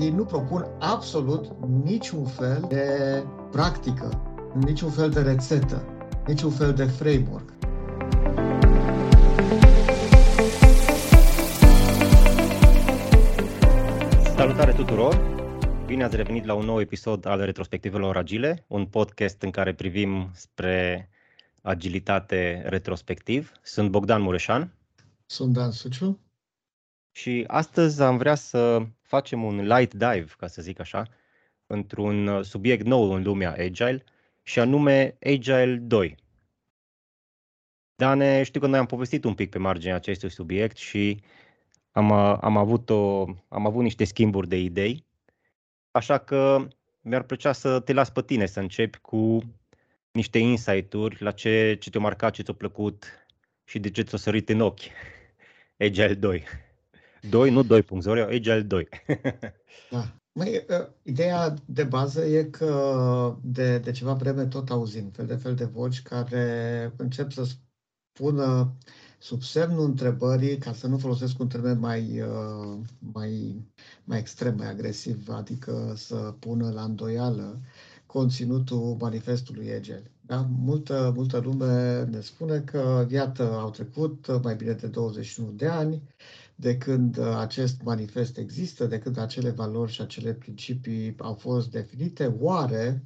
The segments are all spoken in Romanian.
ei nu propun absolut niciun fel de practică, niciun fel de rețetă, niciun fel de framework. Salutare tuturor! Bine ați revenit la un nou episod al Retrospectivelor Agile, un podcast în care privim spre agilitate retrospectiv. Sunt Bogdan Mureșan. Sunt Dan Suciu. Și astăzi am vrea să facem un light dive, ca să zic așa, într-un subiect nou în lumea Agile și anume Agile 2. Dane, știu că noi am povestit un pic pe marginea acestui subiect și am, am, avut, o, am avut niște schimburi de idei, așa că mi-ar plăcea să te las pe tine să începi cu niște insight-uri la ce, ce te-a marcat, ce ți-a plăcut și de ce ți-a sărit în ochi Agile 2. 2, nu 2.0, Agile 2. da. Măi, ă, ideea de bază e că de, de ceva vreme tot auzim fel de fel de voci care încep să spună sub semnul întrebării, ca să nu folosesc un termen mai, ă, mai, mai extrem, mai agresiv, adică să pună la îndoială conținutul manifestului Agile. Da? Multă, multă lume ne spune că, iată, au trecut mai bine de 21 de ani, de când uh, acest manifest există, de când acele valori și acele principii au fost definite, oare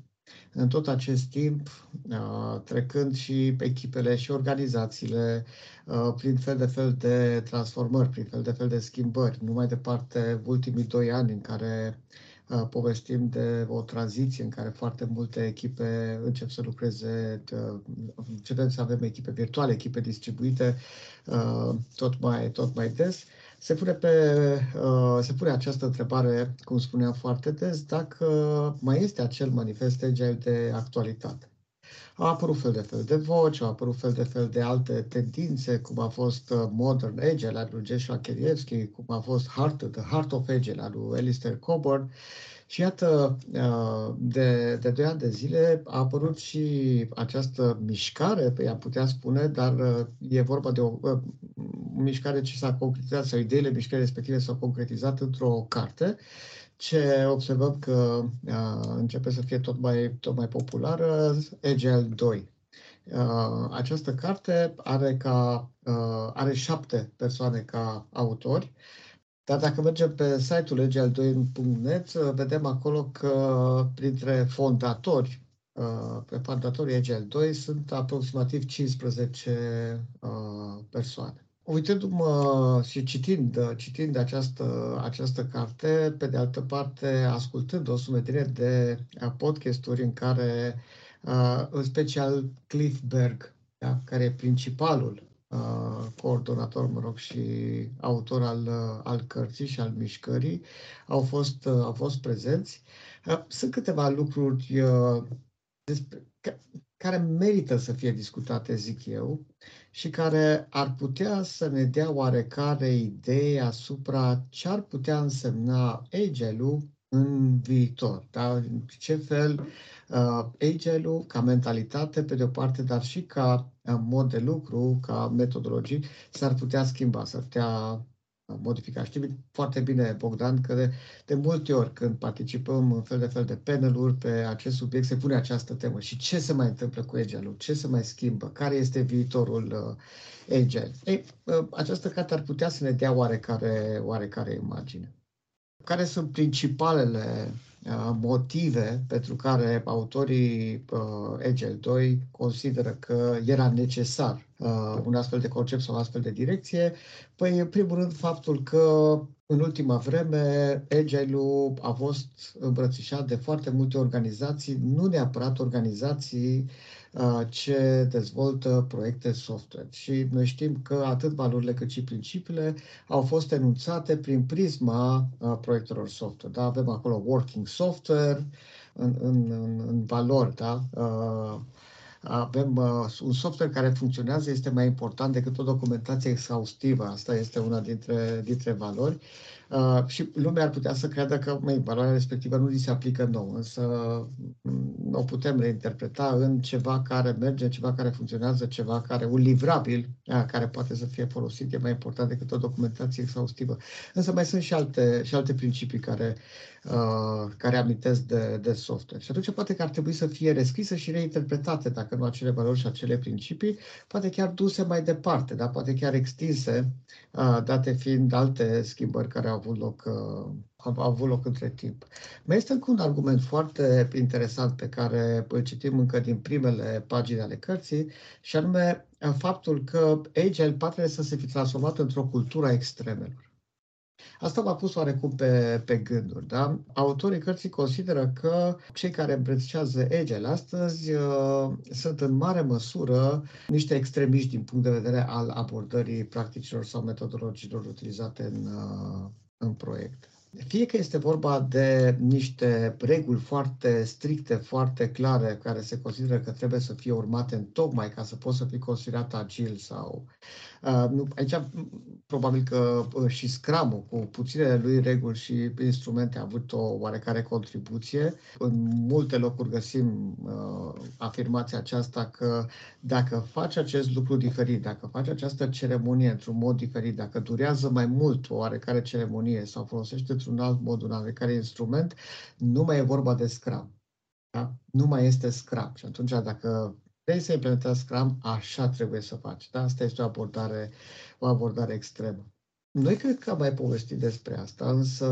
în tot acest timp, uh, trecând și echipele și organizațiile uh, prin fel de fel de transformări, prin fel de fel de schimbări, nu mai departe ultimii doi ani în care povestim de o tranziție în care foarte multe echipe încep să lucreze, începem să avem echipe virtuale, echipe distribuite tot mai, tot mai des se pune, pe, uh, se pune această întrebare, cum spuneam foarte des, dacă mai este acel manifest agile de actualitate. Au apărut fel de fel de voci, au apărut fel de fel de alte tendințe, cum a fost uh, Modern Agile al lui Joshua Kerievski, cum a fost Heart, The Heart of Agile al lui Alistair Coburn, și iată, uh, de, de doi ani de zile a apărut și această mișcare, pe ea putea spune, dar uh, e vorba de o, o uh, mișcare ce s-a concretizat, sau ideile mișcării respective s-au concretizat într-o carte, ce observăm că începe să fie tot mai, tot mai populară, Agile 2. Această carte are, ca, are șapte persoane ca autori, dar dacă mergem pe site-ul legea2.net, vedem acolo că printre fondatori, uh, pe fondatorii EGL2 sunt aproximativ 15 uh, persoane. Uitându-mă și citind, citind această, această carte, pe de altă parte ascultând o sumedire de podcasturi în care, uh, în special Cliff Berg, da, care e principalul Uh, coordonator, mă rog, și autor al, uh, al cărții și al mișcării, au fost, uh, au fost prezenți. Sunt câteva lucruri despre, care merită să fie discutate, zic eu, și care ar putea să ne dea oarecare idee asupra ce ar putea însemna agile în viitor. Da? În ce fel uh, agile ca mentalitate, pe de o parte, dar și ca uh, mod de lucru, ca metodologii, s-ar putea schimba, s-ar putea uh, modifica. Știi foarte bine, Bogdan, că de, de multe ori când participăm în fel de fel de paneluri pe acest subiect, se pune această temă. Și ce se mai întâmplă cu agile Ce se mai schimbă? Care este viitorul uh, agile? Ei, uh, această carte ar putea să ne dea oarecare, oarecare imagine. Care sunt principalele uh, motive pentru care autorii uh, Agile 2 consideră că era necesar uh, un astfel de concept sau o astfel de direcție? Păi, în primul rând, faptul că în ultima vreme Agile-ul a fost îmbrățișat de foarte multe organizații, nu neapărat organizații ce dezvoltă proiecte software. Și noi știm că atât valorile cât și principiile au fost enunțate prin prisma proiectelor software. Da? Avem acolo working software în, în, în, în valori, da? avem uh, un software care funcționează este mai important decât o documentație exhaustivă. Asta este una dintre, dintre valori. Uh, și lumea ar putea să creadă că măi, valoarea respectivă nu li se aplică nou, însă mm, o putem reinterpreta în ceva care merge, ceva care funcționează, ceva care, un livrabil uh, care poate să fie folosit, e mai important decât o documentație exhaustivă. Însă mai sunt și alte, și alte principii care, uh, care amintesc de, de software. Și atunci poate că ar trebui să fie rescrise și reinterpretate, dacă nu acele valori și acele principii, poate chiar duse mai departe, da? poate chiar extinse, uh, date fiind alte schimbări care au avut loc, uh, a avut loc între timp. Mai este încă un argument foarte interesant pe care îl citim încă din primele pagini ale cărții, și anume uh, faptul că Agile poate să se fi transformat într-o cultură a extremelor. Asta m-a pus oarecum pe, pe gânduri. Da? Autorii cărții consideră că cei care îmbrățișează Agile astăzi uh, sunt în mare măsură niște extremiști din punct de vedere al abordării practicilor sau metodologiilor utilizate în, uh, în proiect. Fie că este vorba de niște reguli foarte stricte, foarte clare, care se consideră că trebuie să fie urmate în tocmai ca să poți să fii considerat agil sau Uh, aici probabil că uh, și Scrum, cu puținele lui reguli și instrumente, a avut o oarecare contribuție. În multe locuri găsim uh, afirmația aceasta că dacă faci acest lucru diferit, dacă faci această ceremonie într-un mod diferit, dacă durează mai mult o oarecare ceremonie sau folosește într-un alt mod un oarecare instrument, nu mai e vorba de Scrum. Da? Nu mai este Scrum. Și atunci, dacă vrei să implementezi Scrum, așa trebuie să faci. Da? Asta este o abordare, o abordare extremă. Noi cred că am mai povestit despre asta, însă,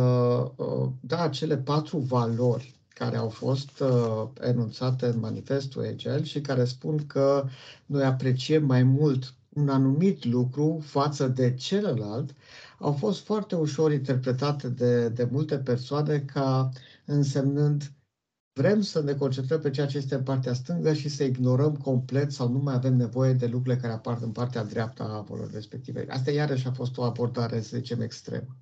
uh, da, cele patru valori care au fost uh, enunțate în manifestul Agile și care spun că noi apreciem mai mult un anumit lucru față de celălalt, au fost foarte ușor interpretate de, de multe persoane ca însemnând Vrem să ne concentrăm pe ceea ce este în partea stângă și să ignorăm complet sau nu mai avem nevoie de lucrurile care apar în partea dreaptă a valorii respective. Asta iarăși a fost o abordare, să zicem, extremă.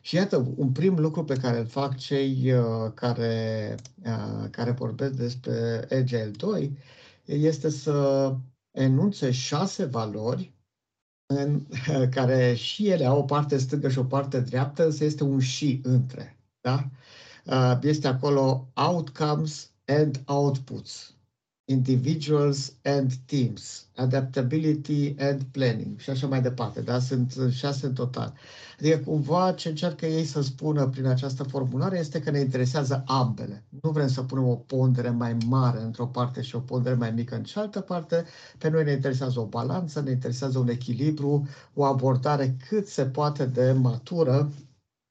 Și iată, un prim lucru pe care îl fac cei uh, care, uh, care vorbesc despre Agile 2 este să enunțe șase valori în care și ele au o parte stângă și o parte dreaptă, însă este un și între. Da? Uh, este acolo outcomes and outputs, individuals and teams, adaptability and planning și așa mai departe. Da? Sunt șase în total. Adică cumva ce încearcă ei să spună prin această formulare este că ne interesează ambele. Nu vrem să punem o pondere mai mare într-o parte și o pondere mai mică în cealaltă parte. Pe noi ne interesează o balanță, ne interesează un echilibru, o abordare cât se poate de matură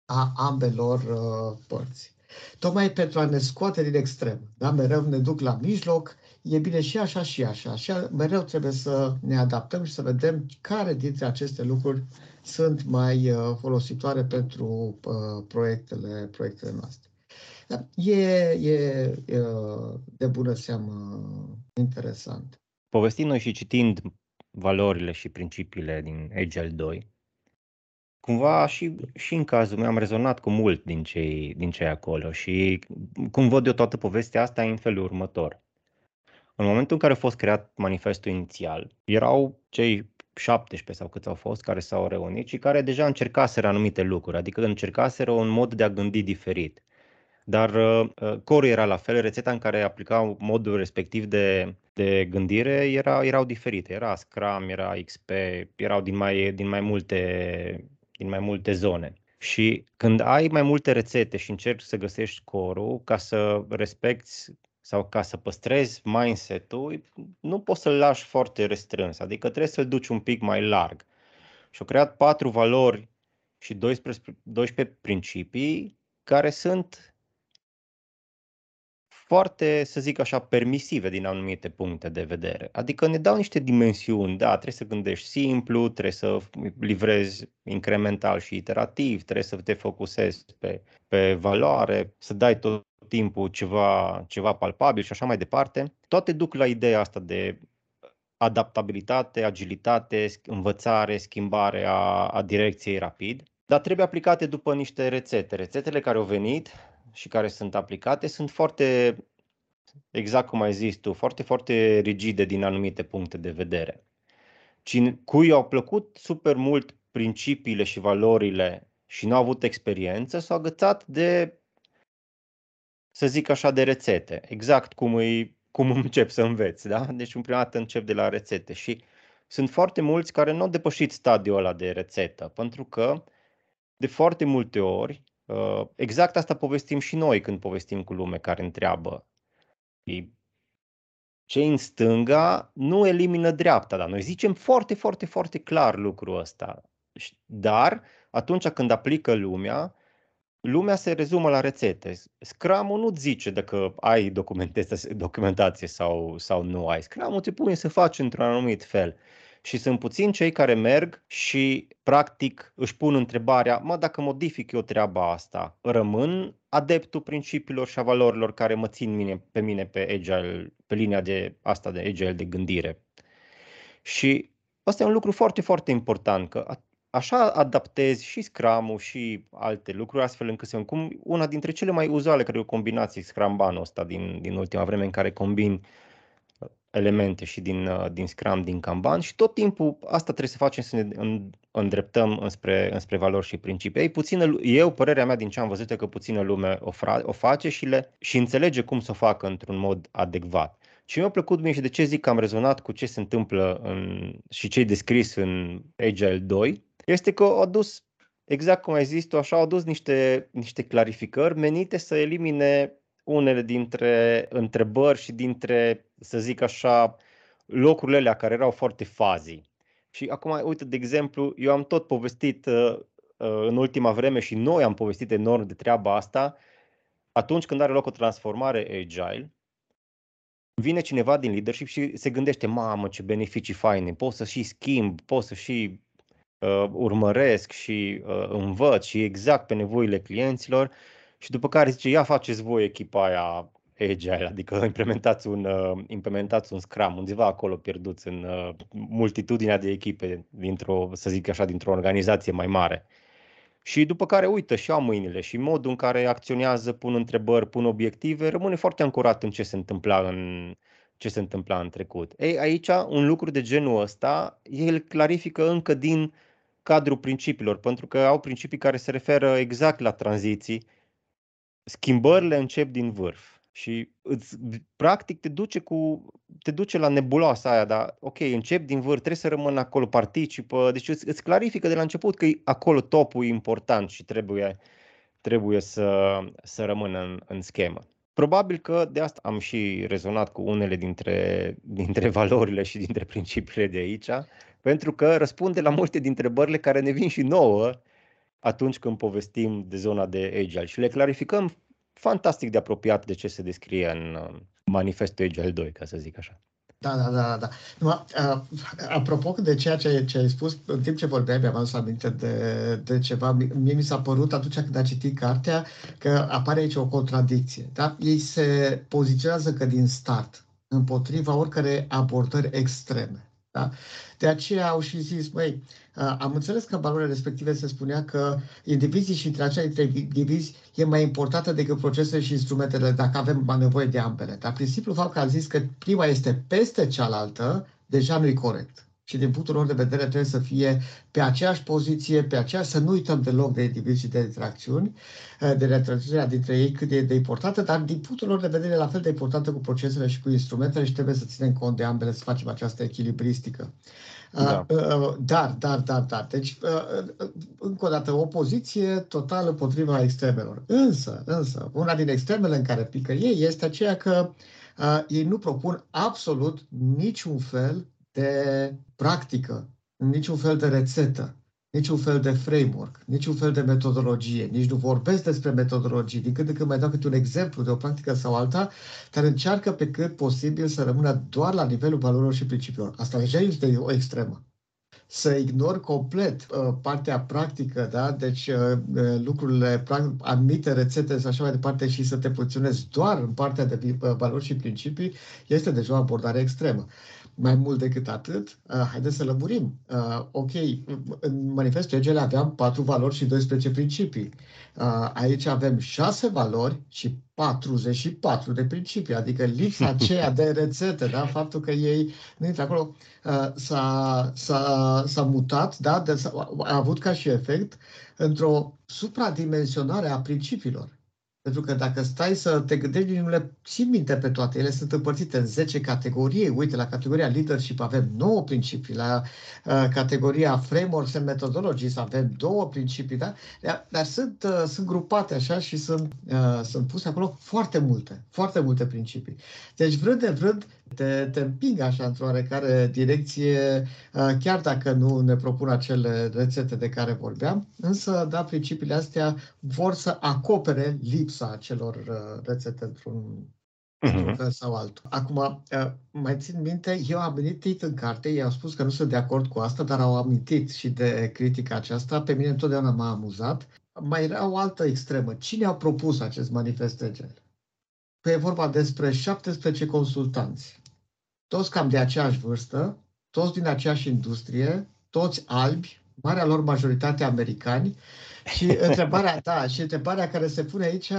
a ambelor uh, părți. Tocmai pentru a ne scoate din extrem. Da? Mereu ne duc la mijloc, e bine și așa și așa. Și mereu trebuie să ne adaptăm și să vedem care dintre aceste lucruri sunt mai uh, folositoare pentru uh, proiectele, proiectele noastre. Da, e, e, e de bună seamă interesant. Povestind noi și citind valorile și principiile din Agile 2, cumva și, și în cazul meu am rezonat cu mult din cei, din cei acolo și cum văd eu toată povestea asta e în felul următor. În momentul în care a fost creat manifestul inițial, erau cei 17 sau câți au fost care s-au reunit și care deja încercaseră anumite lucruri, adică încercaseră un mod de a gândi diferit. Dar uh, uh corul era la fel, rețeta în care aplicau modul respectiv de, de gândire era, erau diferite. Era Scrum, era XP, erau din mai, din mai multe din mai multe zone. Și când ai mai multe rețete și încerci să găsești corul ca să respecti sau ca să păstrezi mindset-ul, nu poți să-l lași foarte restrâns, adică trebuie să-l duci un pic mai larg. Și au creat patru valori și 12, 12 principii care sunt foarte, să zic așa, permisive din anumite puncte de vedere. Adică ne dau niște dimensiuni, da, trebuie să gândești simplu, trebuie să livrezi incremental și iterativ, trebuie să te focusezi pe, pe valoare, să dai tot timpul ceva, ceva palpabil și așa mai departe. Toate duc la ideea asta de adaptabilitate, agilitate, învățare, schimbare a, a direcției rapid, dar trebuie aplicate după niște rețete. Rețetele care au venit și care sunt aplicate sunt foarte, exact cum ai zis tu, foarte, foarte rigide din anumite puncte de vedere. Cine, cui au plăcut super mult principiile și valorile și nu au avut experiență, s-au agățat de, să zic așa, de rețete. Exact cum, îi, cum încep să înveți, da? Deci, în prima dată încep de la rețete și sunt foarte mulți care nu au depășit stadiul ăla de rețetă, pentru că de foarte multe ori, uh, exact asta povestim și noi când povestim cu lume care întreabă. Cei în stânga nu elimină dreapta, dar noi zicem foarte, foarte, foarte clar lucrul ăsta. Dar atunci când aplică lumea, lumea se rezumă la rețete. Scrum-ul nu zice dacă ai documentație sau, sau nu ai. Scrum-ul te pune să faci într-un anumit fel. Și sunt puțini cei care merg și practic își pun întrebarea, mă, dacă modific eu treaba asta, rămân adeptul principiilor și a valorilor care mă țin mine, pe mine pe agile, pe linia de asta de agile de gândire. Și asta e un lucru foarte, foarte important, că așa adaptezi și Scrum-ul și alte lucruri, astfel încât să cum una dintre cele mai uzuale, cred o combinație Scrum-banul ăsta din, din ultima vreme în care combin elemente și din, uh, din Scrum, din Kanban și tot timpul asta trebuie să facem să ne îndreptăm înspre, înspre valori și principii. Ei, puțină, eu, părerea mea din ce am văzut e că puțină lume o, fra, o face și, le, și înțelege cum să o facă într-un mod adecvat. Și mi-a plăcut mie și de ce zic că am rezonat cu ce se întâmplă în, și ce e descris în Agile 2, este că au adus, exact cum ai zis tu, așa, au adus niște, niște clarificări menite să elimine unele dintre întrebări și dintre, să zic așa, locurile alea care erau foarte fazi. Și acum, uite, de exemplu, eu am tot povestit uh, uh, în ultima vreme și noi am povestit enorm de treaba asta, atunci când are loc o transformare agile, vine cineva din leadership și se gândește, mamă, ce beneficii faine, pot să și schimb, pot să și uh, urmăresc și uh, învăț și exact pe nevoile clienților și după care zice, ia faceți voi echipa aia agile, adică implementați un, uh, implementați un Scrum, undeva acolo pierduți în uh, multitudinea de echipe dintr-o, să zic așa, dintr-o organizație mai mare. Și după care uită și au mâinile și modul în care acționează, pun întrebări, pun obiective, rămâne foarte ancorat în ce se întâmpla în, ce se întâmpla în trecut. Ei, aici, un lucru de genul ăsta, el clarifică încă din cadrul principiilor, pentru că au principii care se referă exact la tranziții, schimbările încep din vârf și îți, practic te duce, cu, te duce la nebuloasa aia, dar ok, încep din vârf, trebuie să rămân acolo, participă, deci îți, îți clarifică de la început că acolo topul e important și trebuie, trebuie să, să rămână în, în schemă. Probabil că de asta am și rezonat cu unele dintre, dintre valorile și dintre principiile de aici, pentru că răspunde la multe dintre întrebările care ne vin și nouă atunci când povestim de zona de agile și le clarificăm fantastic de apropiat de ce se descrie în uh, manifestul Agile 2, ca să zic așa. Da, da, da, da. Numai, uh, apropo de ceea ce, ce ai spus, în timp ce vorbeai, mi-am adus aminte de, de ceva. Mie mi s-a părut atunci când a citit cartea că apare aici o contradicție. Da? Ei se poziționează că din start împotriva oricare abordări extreme. Da? De aceea au și zis, măi, am înțeles că în valorile respective se spunea că indivizii și interacțiunea dintre indivizi e mai importantă decât procesele și instrumentele, dacă avem nevoie de ambele. Dar principiul fapt că a zis că prima este peste cealaltă, deja nu e corect. Și din punctul lor de vedere trebuie să fie pe aceeași poziție, pe aceeași, să nu uităm deloc de indivizi și de interacțiuni, de interacțiunea dintre ei cât de, de importantă, dar din punctul lor de vedere la fel de importantă cu procesele și cu instrumentele și trebuie să ținem cont de ambele, să facem această echilibristică. Da. Dar, dar, dar, dar. Deci, încă o dată, o poziție totală împotriva extremelor. Însă, însă, una din extremele în care pică ei este aceea că uh, ei nu propun absolut niciun fel de practică, niciun fel de rețetă niciun fel de framework, niciun fel de metodologie, nici nu vorbesc despre metodologii, din când în când mai dau câte un exemplu de o practică sau alta, dar încearcă pe cât posibil să rămână doar la nivelul valorilor și principiilor. Asta deja este o extremă. Să ignori complet uh, partea practică, da? deci uh, uh lucrurile, anumite rețete și așa mai departe și să te poziționezi doar în partea de uh, valori și principii, este deja o abordare extremă. Mai mult decât atât, uh, haideți să lămurim. Uh, ok, în manifestul Egele aveam patru valori și 12 principii. Uh, aici avem șase valori și 44 de principii, adică lipsa aceea de rețete, da? faptul că ei nu intră acolo, uh, s-a, s-a, s-a mutat, da? de, s-a, a avut ca și efect într-o supradimensionare a principiilor. Pentru că dacă stai să te gândești, nu le ții minte pe toate. Ele sunt împărțite în 10 categorii. Uite, la categoria leadership avem 9 principii, la uh, categoria frameworks and methodologies avem două principii, da? Dar, dar sunt, uh, sunt grupate așa și sunt, uh, sunt puse acolo foarte multe, foarte multe principii. Deci, vrând de vrând, te, te împing așa într-o oarecare direcție, uh, chiar dacă nu ne propun acele rețete de care vorbeam, însă, da, principiile astea vor să acopere lipsa acelor uh, rețete într-un într-un mhm. fel sau altul. Acum, uh, mai țin minte, eu am amintit în carte, ei au spus că nu sunt de acord cu asta, dar au amintit și de critica aceasta. Pe mine întotdeauna m-a amuzat. Mai era o altă extremă. Cine a propus acest manifest agile? Păi e vorba despre 17 consultanți, toți cam de aceeași vârstă, toți din aceeași industrie, toți albi, marea lor majoritate americani. Și întrebarea, da, și întrebarea care se pune aici,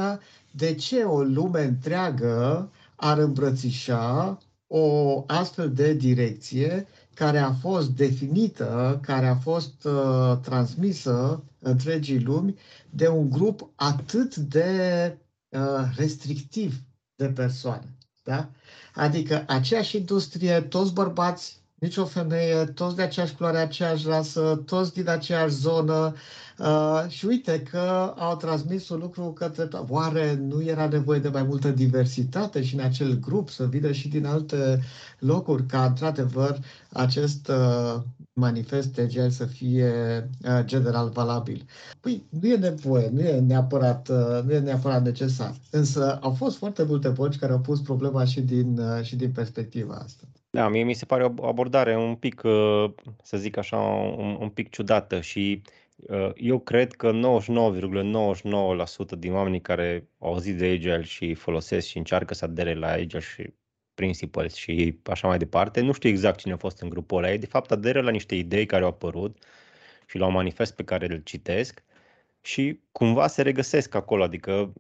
de ce o lume întreagă ar îmbrățișa o astfel de direcție care a fost definită, care a fost uh, transmisă întregii lumi de un grup atât de uh, restrictiv de persoane. Da? Adică aceeași industrie, toți bărbați, nicio femeie, toți de aceeași culoare, aceeași rasă, toți din aceeași zonă, Uh, și uite că au transmis un lucru către... Oare nu era nevoie de mai multă diversitate și în acel grup să vină și din alte locuri ca, într-adevăr, acest uh, manifest de să fie uh, general valabil? Păi, nu e nevoie, nu e neapărat, uh, nu e neapărat necesar. Însă au fost foarte multe voci care au pus problema și din, uh, și din perspectiva asta. Da, mie mi se pare o abordare un pic, uh, să zic așa, un, un pic ciudată și Uh, eu cred că 99,99% din oamenii care au auzit de Agile și folosesc și încearcă să adere la Agile și Principles și așa mai departe, nu știu exact cine a fost în grupul ăla. Ei, de fapt, aderă la niște idei care au apărut și la un manifest pe care îl citesc și cumva se regăsesc acolo. Adică,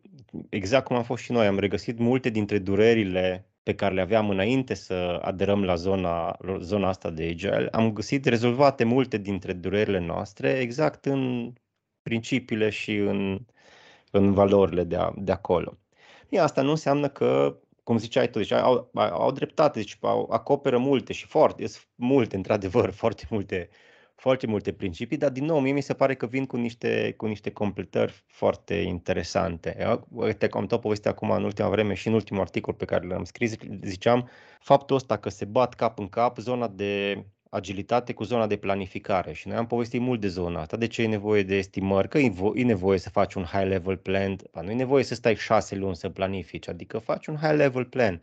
exact cum am fost și noi, am regăsit multe dintre durerile pe care le aveam înainte să aderăm la zona, zona asta de agile, am găsit rezolvate multe dintre durerile noastre exact în principiile și în, în valorile de, a, de acolo. E, asta nu înseamnă că, cum ziceai tu, deci au, au dreptate, deci au, acoperă multe și foarte, sunt multe, într-adevăr, foarte multe foarte multe principii, dar din nou mie mi se pare că vin cu niște, cu niște completări foarte interesante. Uite, am tot povestea acum în ultima vreme și în ultimul articol pe care l-am scris, ziceam faptul ăsta că se bat cap în cap zona de agilitate cu zona de planificare. Și noi am povestit mult de zona asta, de ce e nevoie de estimări, că e nevoie să faci un high level plan, nu e nevoie să stai șase luni să planifici, adică faci un high level plan.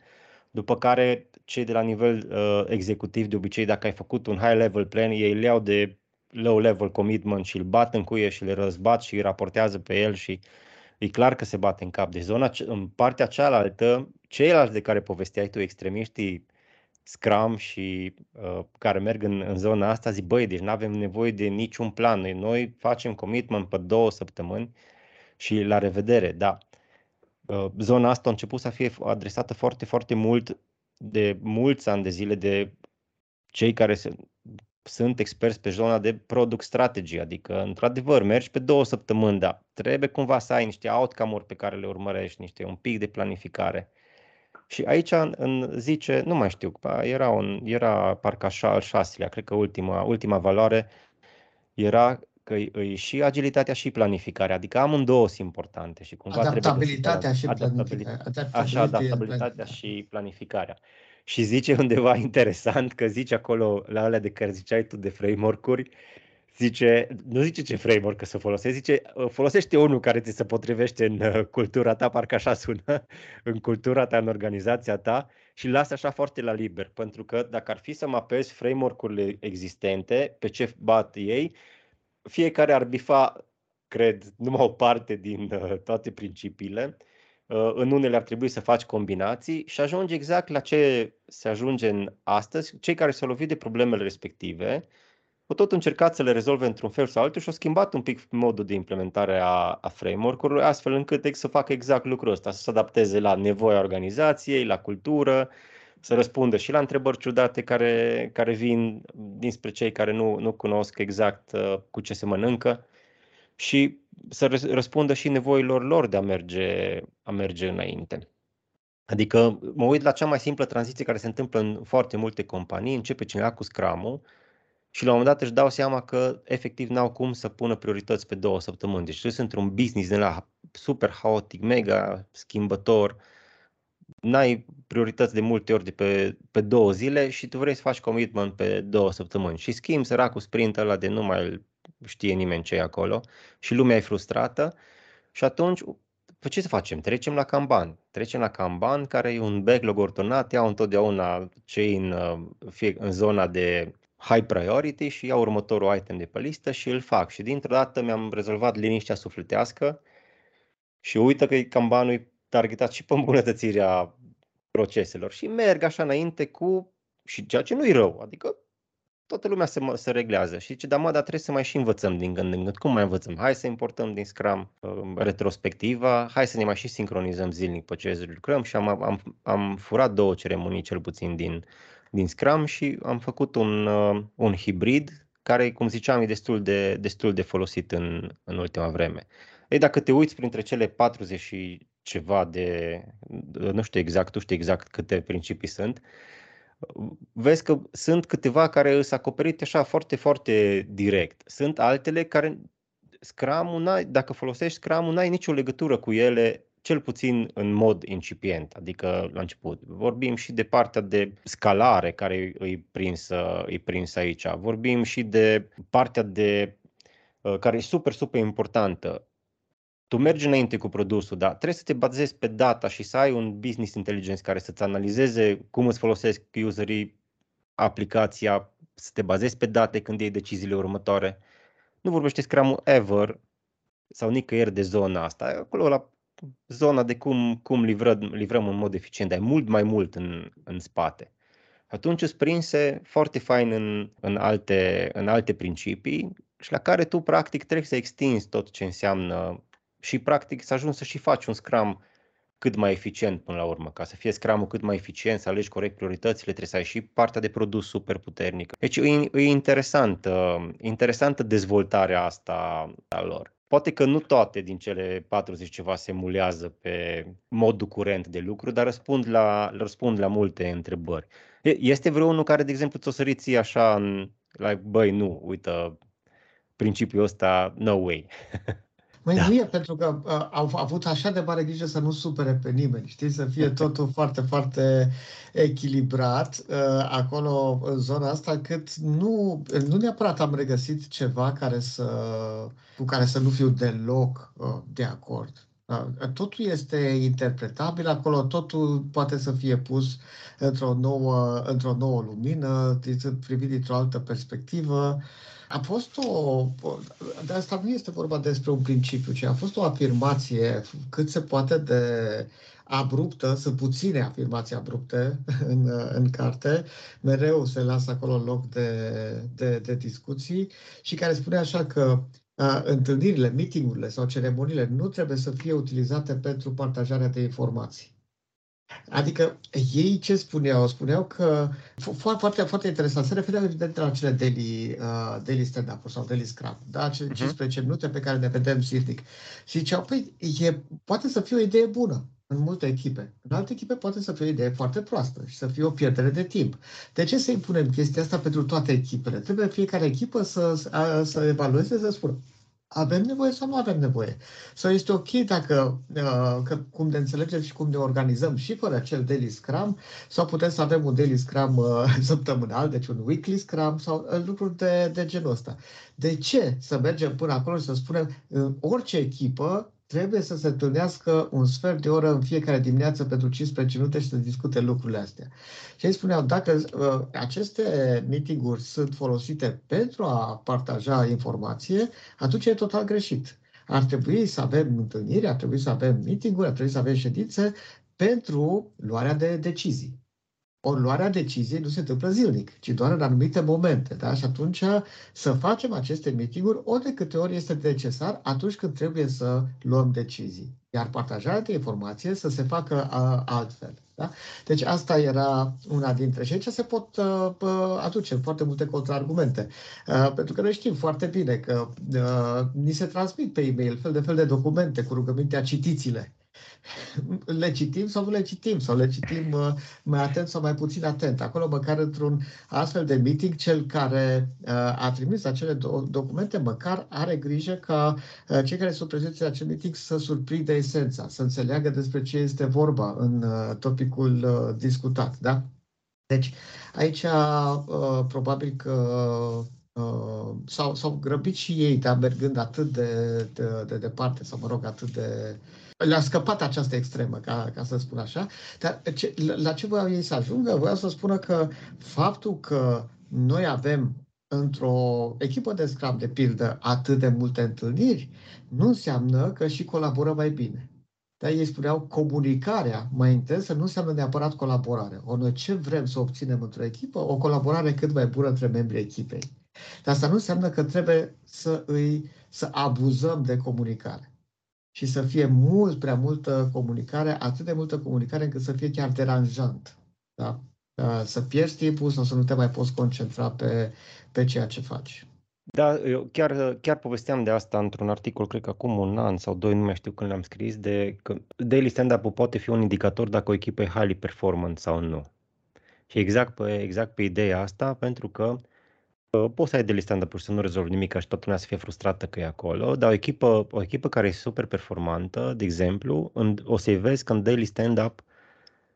După care cei de la nivel uh, executiv, de obicei, dacă ai făcut un high level plan, ei îl iau de low level commitment și îl bat în cuie și le răzbat și îi raportează pe el și e clar că se bate în cap. De zona, în partea cealaltă, ceilalți de care povesteai tu, extremiștii Scrum și uh, care merg în, în zona asta, zic, băi, deci nu avem nevoie de niciun plan. Noi, noi facem commitment pe două săptămâni și la revedere. Da, Uh, zona asta a început să fie adresată foarte, foarte mult de mulți ani de zile de cei care se, sunt experți pe zona de product strategy, adică, într-adevăr, mergi pe două săptămâni, dar trebuie cumva să ai niște outcome-uri pe care le urmărești, niște un pic de planificare. Și aici în zice, nu mai știu, era, un, era parcă așa al șaselea, cred că ultima, ultima valoare era că e și agilitatea și planificarea, adică amândouă sunt importante și cumva adaptabilitatea trebuie să și planificarea. Așa, adaptabilitatea și planificarea. Și zice undeva interesant că zice acolo la alea de care ziceai tu de framework-uri, zice, nu zice ce framework să folosești, zice ă, folosește unul care ți se potrivește în ă, cultura ta, parcă așa sună, în cultura ta, în organizația ta și lasă așa foarte la liber, pentru că dacă ar fi să mapezi framework-urile existente, pe ce bat ei, fiecare ar bifa, cred, numai o parte din uh, toate principiile. Uh, în unele ar trebui să faci combinații și ajungi exact la ce se ajunge în astăzi. Cei care s-au lovit de problemele respective au tot încercat să le rezolve într-un fel sau altul și au schimbat un pic modul de implementare a, a framework-ului, astfel încât să facă exact lucrul ăsta, să se adapteze la nevoia organizației, la cultură, să răspundă și la întrebări ciudate care, care vin dinspre cei care nu, nu cunosc exact uh, cu ce se mănâncă și să răspundă și nevoilor lor de a merge, a merge înainte. Adică mă uit la cea mai simplă tranziție care se întâmplă în foarte multe companii, începe cineva cu scrum și la un moment dat își dau seama că efectiv n-au cum să pună priorități pe două săptămâni. Deci sunt într-un business de la super haotic, mega schimbător, n-ai priorități de multe ori de pe, pe două zile și tu vrei să faci commitment pe două săptămâni și schimbi săracul sprint ăla de nu mai știe nimeni ce e acolo și lumea e frustrată și atunci pe ce să facem? Trecem la Kanban. Trecem la Kanban, care e un backlog ordonat, iau întotdeauna cei în, fie în zona de high priority și iau următorul item de pe listă și îl fac. Și dintr-o dată mi-am rezolvat liniștea sufletească și uită că Kanbanul e targetat și pe îmbunătățirea proceselor și merg așa înainte cu și ceea ce nu e rău, adică toată lumea se, se reglează și zice, da mă, dar trebuie să mai și învățăm din gând în gând. Cum mai învățăm? Hai să importăm din Scrum uh, retrospectiva, hai să ne mai și sincronizăm zilnic pe ce lucrăm și am, am, am furat două ceremonii cel puțin din, din Scrum și am făcut un, uh, un hibrid care, cum ziceam, e destul de, destul de folosit în, în ultima vreme. Ei, dacă te uiți printre cele 40 și ceva de, nu știu exact, nu știu exact câte principii sunt, vezi că sunt câteva care sunt acoperite așa foarte, foarte direct. Sunt altele care Scrum-ul, dacă folosești Scrum-ul, n-ai nicio legătură cu ele, cel puțin în mod incipient, adică la început. Vorbim și de partea de scalare care îi prins, îi prins aici. Vorbim și de partea de uh, care e super, super importantă tu mergi înainte cu produsul, dar trebuie să te bazezi pe data și să ai un business intelligence care să-ți analizeze cum îți folosesc userii aplicația, să te bazezi pe date când iei deciziile următoare. Nu vorbește Scrum ever sau nicăieri de zona asta. Acolo la zona de cum, cum livrăm, livrăm în mod eficient, dar e mult mai mult în, în spate. Atunci îți prinse foarte fain în, în, alte, în alte principii și la care tu practic trebuie să extinzi tot ce înseamnă și practic să ajungi să și faci un Scrum cât mai eficient până la urmă. Ca să fie Scrum-ul cât mai eficient, să alegi corect prioritățile, trebuie să ai și partea de produs super puternică. Deci e, e interesantă, interesantă dezvoltarea asta a lor. Poate că nu toate din cele 40 ceva se mulează pe modul curent de lucru, dar răspund la, răspund la multe întrebări. Este vreunul care, de exemplu, ți-o săriți așa în, like, băi, nu, uite, principiul ăsta, no way. Măi, da. nu e pentru că uh, au avut așa de mare grijă să nu supere pe nimeni, știi, să fie totul foarte, foarte echilibrat uh, acolo, în zona asta, cât nu, nu neapărat am regăsit ceva care să, cu care să nu fiu deloc uh, de acord. Uh, totul este interpretabil acolo, totul poate să fie pus într-o nouă, într-o nouă lumină, privit dintr-o altă perspectivă. Uh, a fost o, de asta nu este vorba despre un principiu, ci a fost o afirmație cât se poate de abruptă, să puține afirmații abrupte în, în carte, mereu se lasă acolo loc de, de, de discuții și care spune așa că a, întâlnirile, meetingurile sau ceremoniile nu trebuie să fie utilizate pentru partajarea de informații. Adică ei ce spuneau? Spuneau că foarte, foarte, foarte interesant, se referea evident la cele daily, uh, daily stand-up sau daily scrum, da? cele uh-huh. 15 minute pe care ne vedem zilnic. Și ziceau, păi, e, poate să fie o idee bună în multe echipe. În alte echipe poate să fie o idee foarte proastă și să fie o pierdere de timp. De ce să impunem chestia asta pentru toate echipele? Trebuie fiecare echipă să, să, să evalueze, să spună avem nevoie sau nu avem nevoie. Sau este ok dacă, uh, că, cum de înțelegem și cum ne organizăm și fără acel daily scrum, sau putem să avem un daily scrum uh, săptămânal, deci un weekly scrum sau uh, lucruri de, de genul ăsta. De ce să mergem până acolo și să spunem în orice echipă trebuie să se întâlnească un sfert de oră în fiecare dimineață pentru 15 minute și să discute lucrurile astea. Și ei spuneau, dacă uh, aceste meeting-uri sunt folosite pentru a partaja informație, atunci e total greșit. ar trebui să avem întâlniri, ar trebui să avem meeting-uri, ar trebui să avem ședințe pentru luarea de decizii. Ori luarea deciziei nu se întâmplă zilnic, ci doar în anumite momente. Da? Și atunci să facem aceste meeting-uri ori de câte ori este necesar atunci când trebuie să luăm decizii. Iar partajarea de informație să se facă uh, altfel. Da? Deci asta era una dintre și aici se pot uh, aduce foarte multe contraargumente. Uh, pentru că noi știm foarte bine că uh, ni se transmit pe e-mail fel de fel de documente cu rugămintea citiți-le le citim sau nu le citim, sau le citim uh, mai atent sau mai puțin atent. Acolo, măcar într-un astfel de meeting, cel care uh, a trimis acele do- documente, măcar are grijă ca uh, cei care sunt prezenți în acel meeting să surprindă esența, să înțeleagă despre ce este vorba în topicul discutat. Da? Deci, aici, probabil că Uh, s-au, s-au grăbit și ei, dar mergând atât de, de, de departe, sau mă rog, atât de le-a scăpat această extremă, ca, ca să spun așa. Dar ce, la ce voiau ei să ajungă? Voiau să spună că faptul că noi avem într-o echipă de scrum, de pildă, atât de multe întâlniri, nu înseamnă că și colaborăm mai bine. Dar ei spuneau comunicarea mai intensă nu înseamnă neapărat colaborare. O noi ce vrem să obținem într-o echipă? O colaborare cât mai bună între membrii echipei. Dar asta nu înseamnă că trebuie să îi să abuzăm de comunicare și să fie mult prea multă comunicare, atât de multă comunicare încât să fie chiar deranjant. Da? Să pierzi timpul sau să nu te mai poți concentra pe, pe ceea ce faci. Da, eu chiar, chiar povesteam de asta într-un articol, cred că acum un an sau doi, nu mai știu când l-am scris, de că daily stand-up-ul poate fi un indicator dacă o echipă e highly performant sau nu. Și exact pe, exact pe ideea asta, pentru că poți să ai de stand up și să nu rezolvi nimic și toată lumea să fie frustrată că e acolo, dar o echipă, o echipă care e super performantă, de exemplu, în, o să-i vezi că în daily stand-up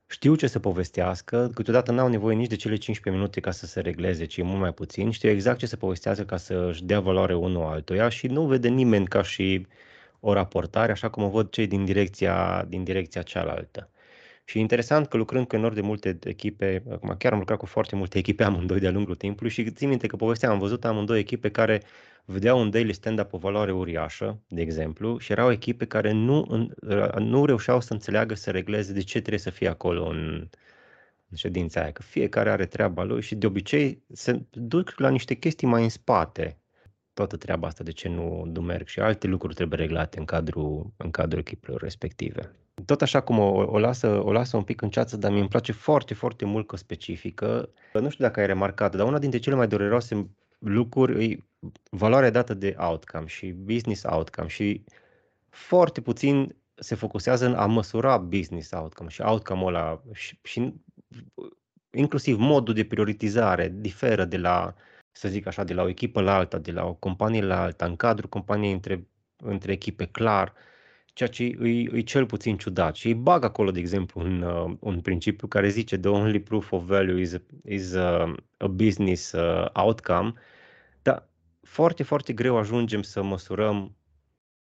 știu ce să povestească, câteodată n-au nevoie nici de cele 15 minute ca să se regleze, ci mult mai puțin, știu exact ce să povestească ca să-și dea valoare unul altuia și nu vede nimeni ca și o raportare, așa cum o văd cei din direcția, din direcția cealaltă. Și interesant că lucrând cu enorm de multe echipe, acum chiar am lucrat cu foarte multe echipe amândoi de-a lungul timpului și țin minte că povesteam, am văzut amândoi echipe care vedeau un daily stand-up o valoare uriașă, de exemplu, și erau echipe care nu, nu reușeau să înțeleagă, să regleze de ce trebuie să fie acolo în, în ședința aia, că fiecare are treaba lui și de obicei se duc la niște chestii mai în spate, toată treaba asta de ce nu, nu merg și alte lucruri trebuie reglate în cadrul, în cadrul echipelor respective. Tot așa cum o, o, lasă, o lasă un pic în ceață, dar mi îmi place foarte, foarte mult că specifică. Nu știu dacă ai remarcat, dar una dintre cele mai dureroase lucruri e valoarea dată de outcome și business outcome și foarte puțin se focusează în a măsura business outcome și outcome-ul ăla și, și inclusiv modul de prioritizare diferă de la, să zic așa, de la o echipă la alta, de la o companie la alta, în cadrul companiei între, între echipe clar. Uh, ceea ce e, e cel puțin ciudat. Și îi bag acolo, de exemplu, un, uh, un principiu care zice the only proof of value is, is uh, a business uh, outcome, dar foarte, foarte greu ajungem să măsurăm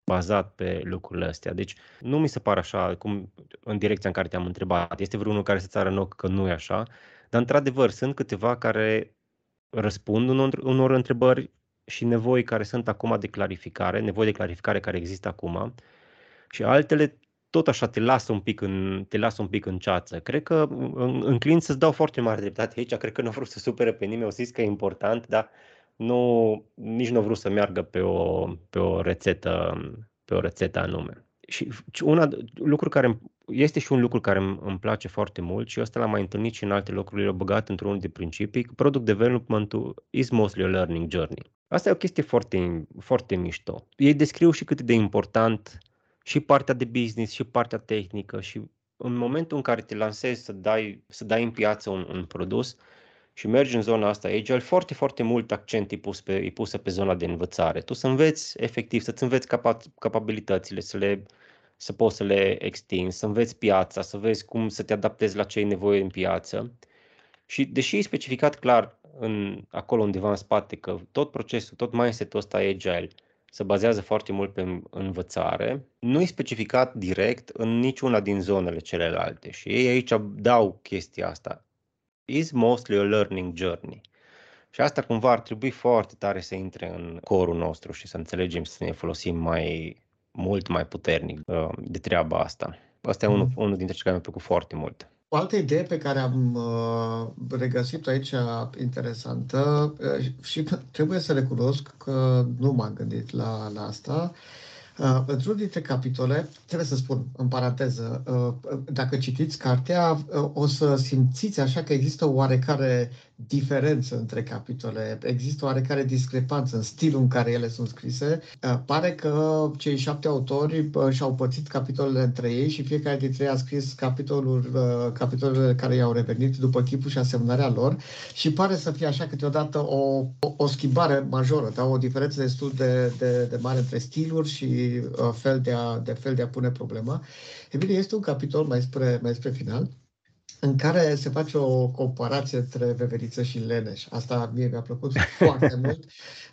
bazat pe lucrurile astea. Deci nu mi se pare așa cum în direcția în care te-am întrebat. Este vreunul care să țară în ochi că nu e așa, dar într-adevăr sunt câteva care răspund unor, unor întrebări și nevoi care sunt acum de clarificare, nevoi de clarificare care există acum și altele tot așa te lasă un pic în, te lasă un pic în ceață. Cred că în, înclin să-ți dau foarte mare dreptate aici, cred că nu vreau să supere pe nimeni, o zis că e important, dar nu, nici nu vreau să meargă pe o, pe o rețetă, pe o rețetă anume. Și una, lucru care este și un lucru care îmi, îmi place foarte mult și ăsta l-am mai întâlnit și în alte locuri, l-am băgat într-unul de principii, product development is mostly a learning journey. Asta e o chestie foarte, foarte mișto. Ei descriu și cât de important și partea de business și partea tehnică și în momentul în care te lansezi să dai, să dai în piață un, un produs și mergi în zona asta agile, foarte, foarte mult accent e pus pe, e pusă pe zona de învățare. Tu să înveți efectiv, să-ți înveți capa, capabilitățile, să le să poți să le extinzi, să înveți piața, să vezi cum să te adaptezi la ce ai nevoie în piață. Și deși e specificat clar în, acolo undeva în spate că tot procesul, tot mindset-ul ăsta agile se bazează foarte mult pe învățare, nu e specificat direct în niciuna din zonele celelalte și ei aici dau chestia asta. Is mostly a learning journey. Și asta cumva ar trebui foarte tare să intre în corul nostru și să înțelegem să ne folosim mai, mult mai puternic uh, de treaba asta. Asta e unul, mm. unul dintre cele care mi-a plăcut foarte mult. O altă idee pe care am uh, regăsit-o aici interesantă uh, și trebuie să recunosc că nu m-am gândit la, la asta, Uh, într-unul dintre capitole, trebuie să spun în paranteză, uh, dacă citiți cartea, uh, o să simțiți așa că există o oarecare diferență între capitole, există oarecare discrepanță în stilul în care ele sunt scrise. Uh, pare că cei șapte autori uh, și-au pățit capitolele între ei și fiecare dintre ei a scris capitolul, uh, capitolele care i-au revenit după chipul și asemnarea lor și pare să fie așa câteodată o, o, o schimbare majoră, da? o diferență destul de, de, de mare între stiluri și fel de a, de fel de a pune problema. E bine, este un capitol mai spre, mai spre final în care se face o comparație între veveriță și leneș. Asta mie mi-a plăcut foarte mult,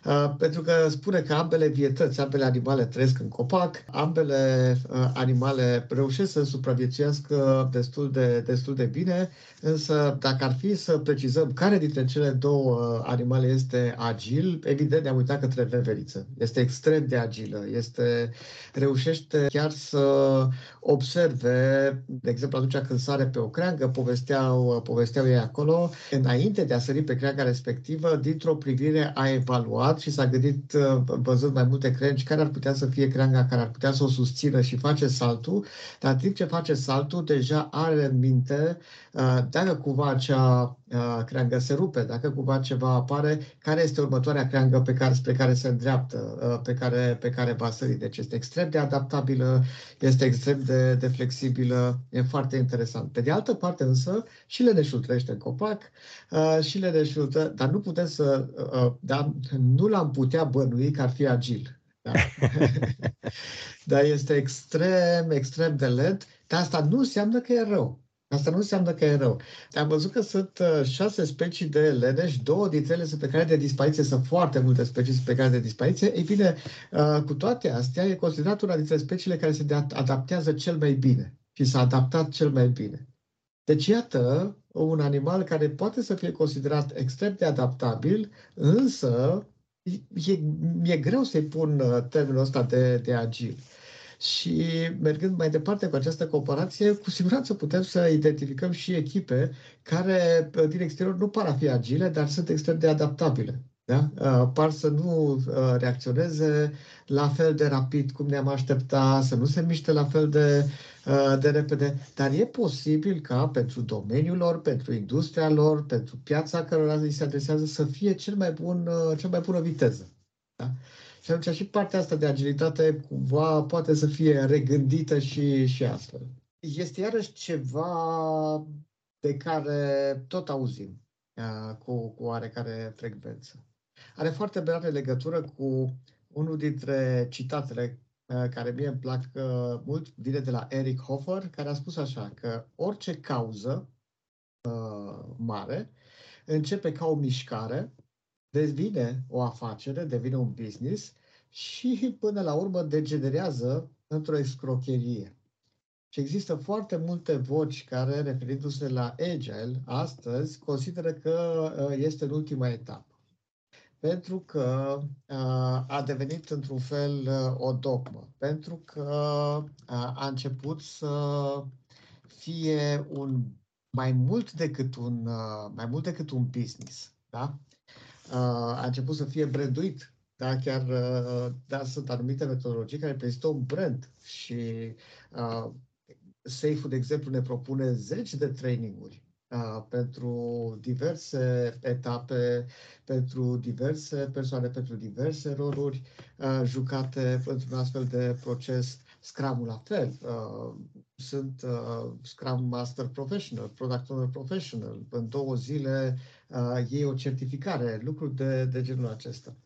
uh, pentru că spune că ambele vietăți, ambele animale trăiesc în copac, ambele uh, animale reușesc să supraviețuiască destul de, destul de bine, însă dacă ar fi să precizăm care dintre cele două uh, animale este agil, evident ne-am uitat către veveriță. Este extrem de agilă, este, reușește chiar să observe, de exemplu atunci când sare pe o creangă, povesteau, povesteau ei acolo, înainte de a sări pe creanga respectivă, dintr-o privire a evaluat și s-a gândit, uh, văzând mai multe crengi, care ar putea să fie creanga care ar putea să o susțină și face saltul, dar în timp ce face saltul, deja are în minte uh, dacă cumva acea uh, creangă se rupe, dacă cumva ceva apare, care este următoarea creangă pe care, spre care se îndreaptă, pe care, pe care va sări. Deci este extrem de adaptabilă, este extrem de, de flexibilă, e foarte interesant. Pe de altă parte, însă, și leneșul trăiește în copac, uh, și leneșul, dar nu putem să, uh, dar nu l-am putea bănui că ar fi agil. Da? dar este extrem, extrem de lent, dar asta nu înseamnă că e rău. Asta nu înseamnă că e rău. Am văzut că sunt uh, șase specii de leneș, două dintre ele sunt pe care de dispariție, sunt foarte multe specii pe care de dispariție. Ei bine, uh, cu toate astea, e considerat una dintre speciile care se adaptează cel mai bine și s-a adaptat cel mai bine. Deci, iată, un animal care poate să fie considerat extrem de adaptabil, însă e, e greu să-i pun uh, termenul ăsta de, de agil. Și mergând mai departe cu această comparație, cu siguranță putem să identificăm și echipe care din exterior nu par a fi agile, dar sunt extrem de adaptabile. Da? Uh, par să nu uh, reacționeze la fel de rapid cum ne-am aștepta, să nu se miște la fel de, uh, de repede, dar e posibil ca pentru domeniul lor, pentru industria lor, pentru piața cărora îi se adresează să fie cel mai bun, cea mai bună viteză. Da? Și atunci și partea asta de agilitate cumva poate să fie regândită și, și astfel. Este iarăși ceva de care tot auzim cu, cu oarecare frecvență are foarte mare legătură cu unul dintre citatele uh, care mie îmi plac uh, mult, vine de la Eric Hoffer, care a spus așa că orice cauză uh, mare începe ca o mișcare, devine o afacere, devine un business și până la urmă degenerează într-o escrocherie. Și există foarte multe voci care, referindu-se la Agile, astăzi, consideră că este în ultima etapă pentru că uh, a devenit într-un fel uh, o dogmă, pentru că uh, a început să fie un mai mult decât un, mai mult decât un business. Da? A început să fie branduit. Da, chiar da, sunt anumite metodologii care prezintă un brand și uh, Safe, de exemplu, ne propune zeci de traininguri pentru diverse etape, pentru diverse persoane, pentru diverse roluri jucate într-un astfel de proces. Scrum la fel. Sunt Scrum Master Professional, Product Owner Professional. În două zile iei o certificare, lucruri de, de genul acesta.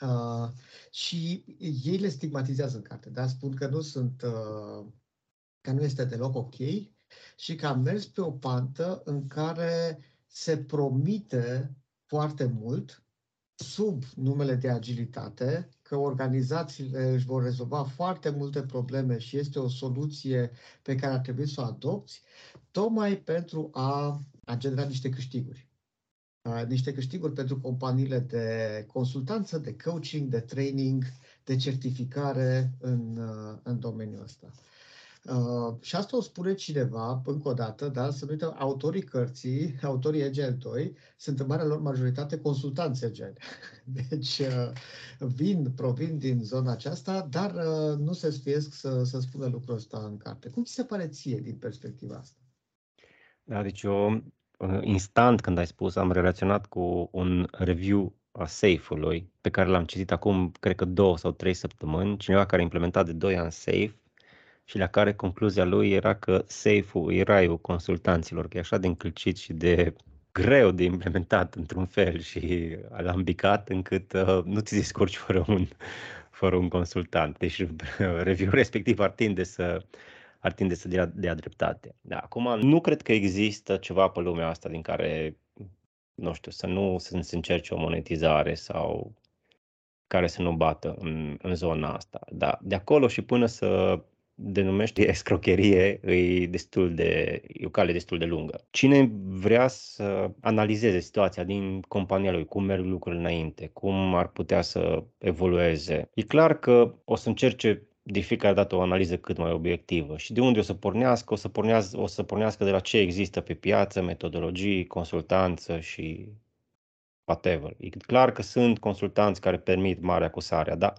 Uh, și ei le stigmatizează în carte, dar spun că nu sunt, uh, că nu este deloc ok și că am mers pe o pantă în care se promite foarte mult sub numele de agilitate, că organizațiile își vor rezolva foarte multe probleme și este o soluție pe care ar trebui să o adopți, tocmai pentru a, a genera niște câștiguri. Niște câștiguri pentru companiile de consultanță, de coaching, de training, de certificare în, în domeniul ăsta. Uh, și asta o spune cineva, încă o dată, dar să nu uităm, autorii cărții, autorii Agile 2, sunt în marea lor majoritate consultanți Agile. Deci uh, vin, provin din zona aceasta, dar uh, nu se sfiesc să, să spună lucrul ăsta în carte. Cum ți se pare ție din perspectiva asta? Da, deci eu instant când ai spus, am relaționat cu un review a Safe-ului, pe care l-am citit acum, cred că două sau trei săptămâni, cineva care a implementat de doi ani Safe și la care concluzia lui era că safe-ul e raiul consultanților, că e așa de încălcit și de greu de implementat într-un fel și alambicat încât uh, nu ți descurci fără un, fără un consultant. Deci review respectiv ar tinde să ar tinde să dea, dea dreptate. Da, acum nu cred că există ceva pe lumea asta din care, nu știu, să nu să se încerce o monetizare sau care să nu bată în, în zona asta. Da, de acolo și până să denumește escrocherie, e destul de, e o cale destul de lungă. Cine vrea să analizeze situația din compania lui, cum merg lucrurile înainte, cum ar putea să evolueze, e clar că o să încerce de fiecare dată o analiză cât mai obiectivă. Și de unde o să pornească? O să pornească, o să pornească de la ce există pe piață, metodologii, consultanță și whatever. E clar că sunt consultanți care permit marea acusarea, dar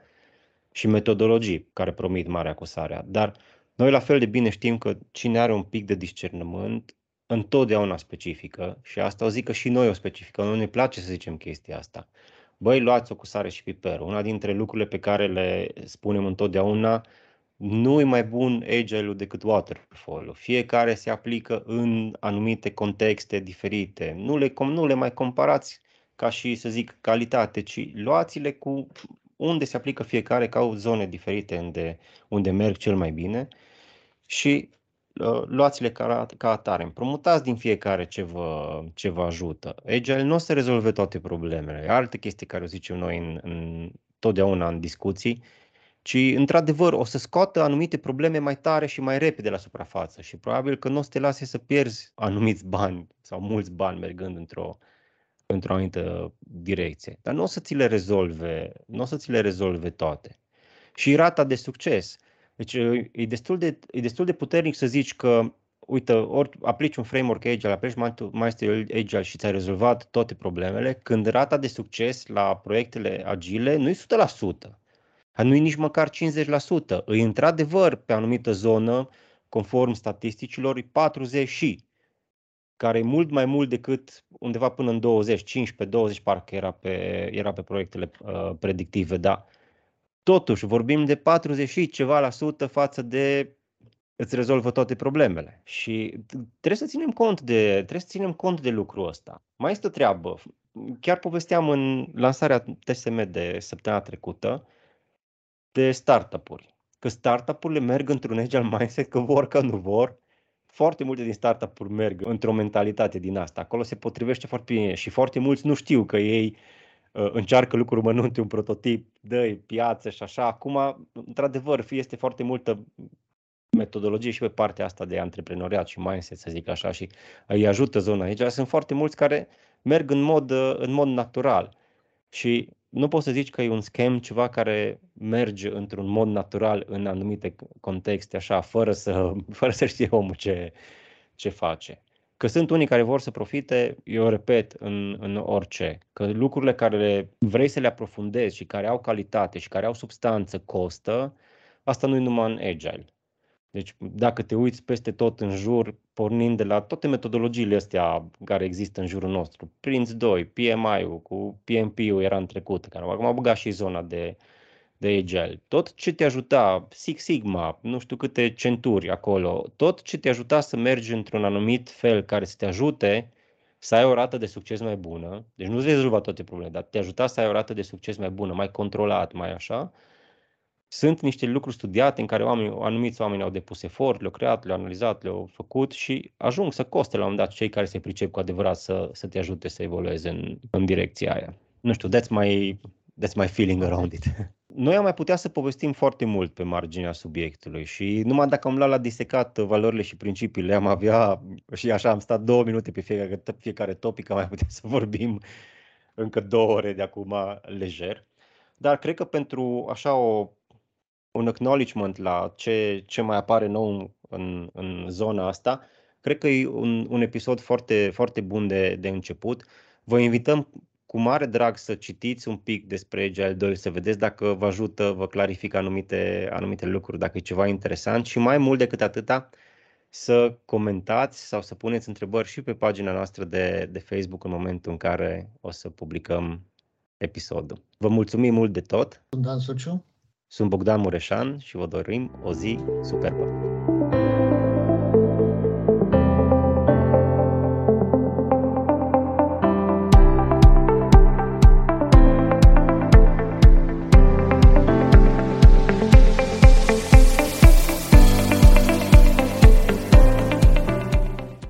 și metodologii care promit marea acusarea. Dar noi la fel de bine știm că cine are un pic de discernământ întotdeauna specifică și asta o zic că și noi o specifică. Nu ne place să zicem chestia asta. Băi, luați o cu sare și piper. Una dintre lucrurile pe care le spunem întotdeauna, nu e mai bun agile-ul decât waterfall-ul. Fiecare se aplică în anumite contexte diferite. Nu le, nu le mai comparați ca și, să zic, calitate, ci luați-le cu unde se aplică fiecare, ca au zone diferite unde, unde merg cel mai bine și uh, luați-le ca, ca atare. Împrumutați din fiecare ce vă, ce vă ajută. Agile nu o să rezolve toate problemele. Alte chestii care o zicem noi în, în, totdeauna în discuții, ci într-adevăr o să scoată anumite probleme mai tare și mai repede la suprafață și probabil că nu o să te lase să pierzi anumiți bani sau mulți bani mergând într-o, într-o anumită direcție, dar nu o să ți le rezolve, nu o să ți le rezolve toate. Și rata de succes. Deci e destul de, e destul de puternic să zici că, uite, ori aplici un framework Agile, aplici Master Agile și ți-ai rezolvat toate problemele, când rata de succes la proiectele agile nu e 100%. Nu e nici măcar 50%. E într-adevăr pe anumită zonă, conform statisticilor, e 40 și care e mult mai mult decât undeva până în 20, 15, 20 parcă era pe, era pe proiectele uh, predictive, dar totuși vorbim de 40 și ceva la sută față de îți rezolvă toate problemele. Și trebuie să ținem cont de, trebuie să ținem cont de lucrul ăsta. Mai este o treabă. Chiar povesteam în lansarea TSM de săptămâna trecută de startup-uri. Că startup-urile merg într-un agile mindset, că vor, că nu vor, foarte multe din startup-uri merg într-o mentalitate din asta. Acolo se potrivește foarte bine și foarte mulți nu știu că ei uh, încearcă lucruri mănunte, un prototip, dă piață și așa. Acum, într-adevăr, este foarte multă metodologie și pe partea asta de antreprenoriat și mindset, să zic așa, și îi ajută zona aici. Sunt foarte mulți care merg în mod, uh, în mod natural. Și nu poți să zici că e un scam ceva care merge într-un mod natural în anumite contexte, așa, fără să, fără să știe omul ce, ce face. Că sunt unii care vor să profite, eu repet, în, în orice. Că lucrurile care vrei să le aprofundezi și care au calitate și care au substanță costă, asta nu e numai în agile. Deci dacă te uiți peste tot în jur, pornind de la toate metodologiile astea care există în jurul nostru, Prince 2, PMI-ul, cu PMP-ul era în trecut, care acum a băgat și zona de, de Agile, tot ce te ajuta, Six Sigma, nu știu câte centuri acolo, tot ce te ajuta să mergi într-un anumit fel care să te ajute să ai o rată de succes mai bună, deci nu-ți rezolva toate problemele, dar te ajuta să ai o rată de succes mai bună, mai controlat, mai așa, sunt niște lucruri studiate în care oamenii, anumiți oameni au depus efort, le-au creat, le-au analizat, le-au făcut și ajung să coste la un moment dat cei care se pricep cu adevărat să, să te ajute să evolueze în, în direcția aia. Nu știu, that's my, that's my feeling around it. Noi am mai putea să povestim foarte mult pe marginea subiectului și numai dacă am luat la disecat valorile și principiile, am avea și așa am stat două minute pe fiecare, fiecare topic, am mai putea să vorbim încă două ore de acum lejer. dar cred că pentru așa o, un acknowledgement la ce, ce mai apare nou în, în zona asta, cred că e un, un episod foarte, foarte bun de, de început. Vă invităm cu mare drag să citiți un pic despre Agile 2, să vedeți dacă vă ajută, vă clarifică anumite, anumite lucruri, dacă e ceva interesant și mai mult decât atâta, să comentați sau să puneți întrebări și pe pagina noastră de, de Facebook în momentul în care o să publicăm episodul. Vă mulțumim mult de tot! Sunt Dan Suciu. Sunt Bogdan Mureșan și vă dorim o zi superbă!